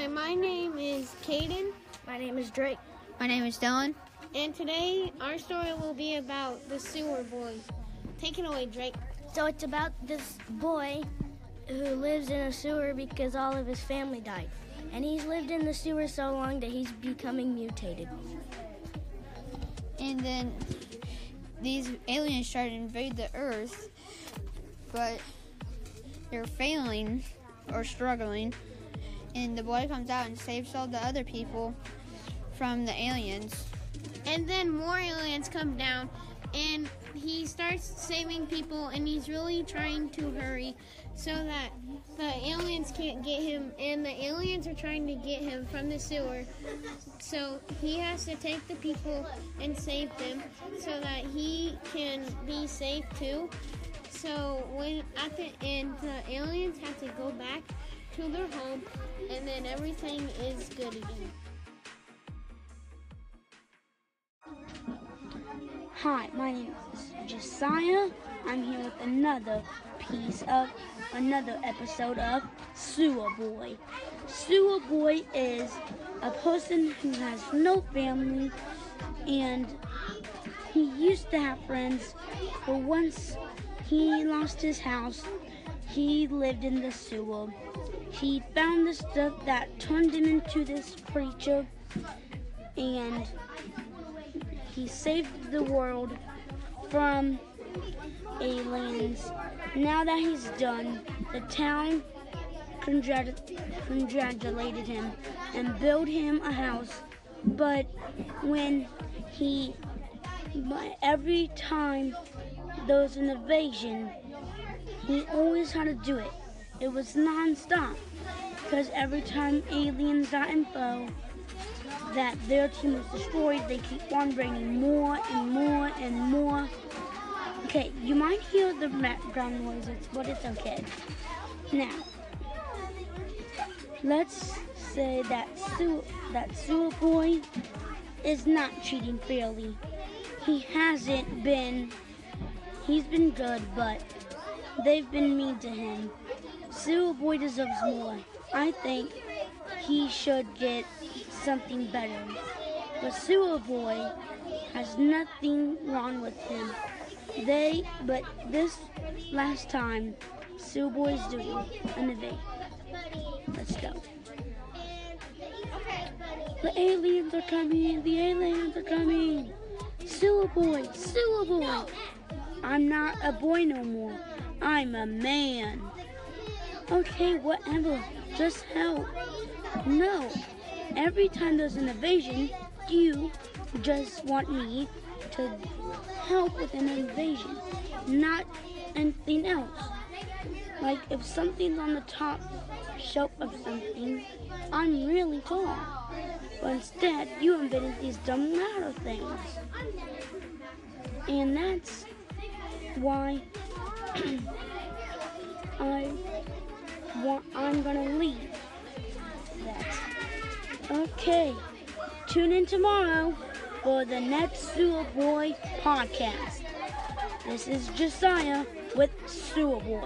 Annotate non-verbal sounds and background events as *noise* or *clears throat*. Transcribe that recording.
Hi, my name is Caden, My name is Drake. My name is Dylan. and today our story will be about the sewer boy. Take it away, Drake. So it's about this boy who lives in a sewer because all of his family died. And he's lived in the sewer so long that he's becoming mutated. And then these aliens try to invade the Earth, but they're failing or struggling. And the boy comes out and saves all the other people from the aliens. And then more aliens come down, and he starts saving people, and he's really trying to hurry so that the aliens can't get him, and the aliens are trying to get him from the sewer. So he has to take the people and save them so that he can be safe too. So when at the end, the aliens have to go back to their home, and then everything is good again. Hi, my name is Josiah. I'm here with another piece of another episode of Sewer Boy. Sewer Boy is a person who has no family and he used to have friends, but once he lost his house, he lived in the sewer. He found the stuff that turned him into this creature and he saved the world from aliens. Now that he's done, the town congrat- congratulated him and built him a house. But when he, but every time there was an invasion, he always had to do it. It was non-stop because every time aliens got info, that their team was destroyed, they keep on bringing more and more and more. Okay, you might hear the background noises, but it's okay. Now, let's say that Sue, that Sewer Boy is not cheating fairly. He hasn't been. He's been good, but they've been mean to him. Sewer Boy deserves more. I think he should get something better. But Sewer Boy has nothing wrong with him. They, but this last time, Sewer Boy's doing an evade. Let's go. The aliens are coming! The aliens are coming! Sewer Boy! Sewer Boy! I'm not a boy no more. I'm a man. Okay, whatever. Just help. No. Every time there's an invasion, you just want me to help with an invasion, not anything else. Like if something's on the top shelf of something, I'm really tall. But instead, you invented these dumb ladder things. And that's why *clears throat* I want I'm gonna leave. That. Okay. Tune in tomorrow for the next Sewer Boy podcast. This is Josiah with Sewer Boy.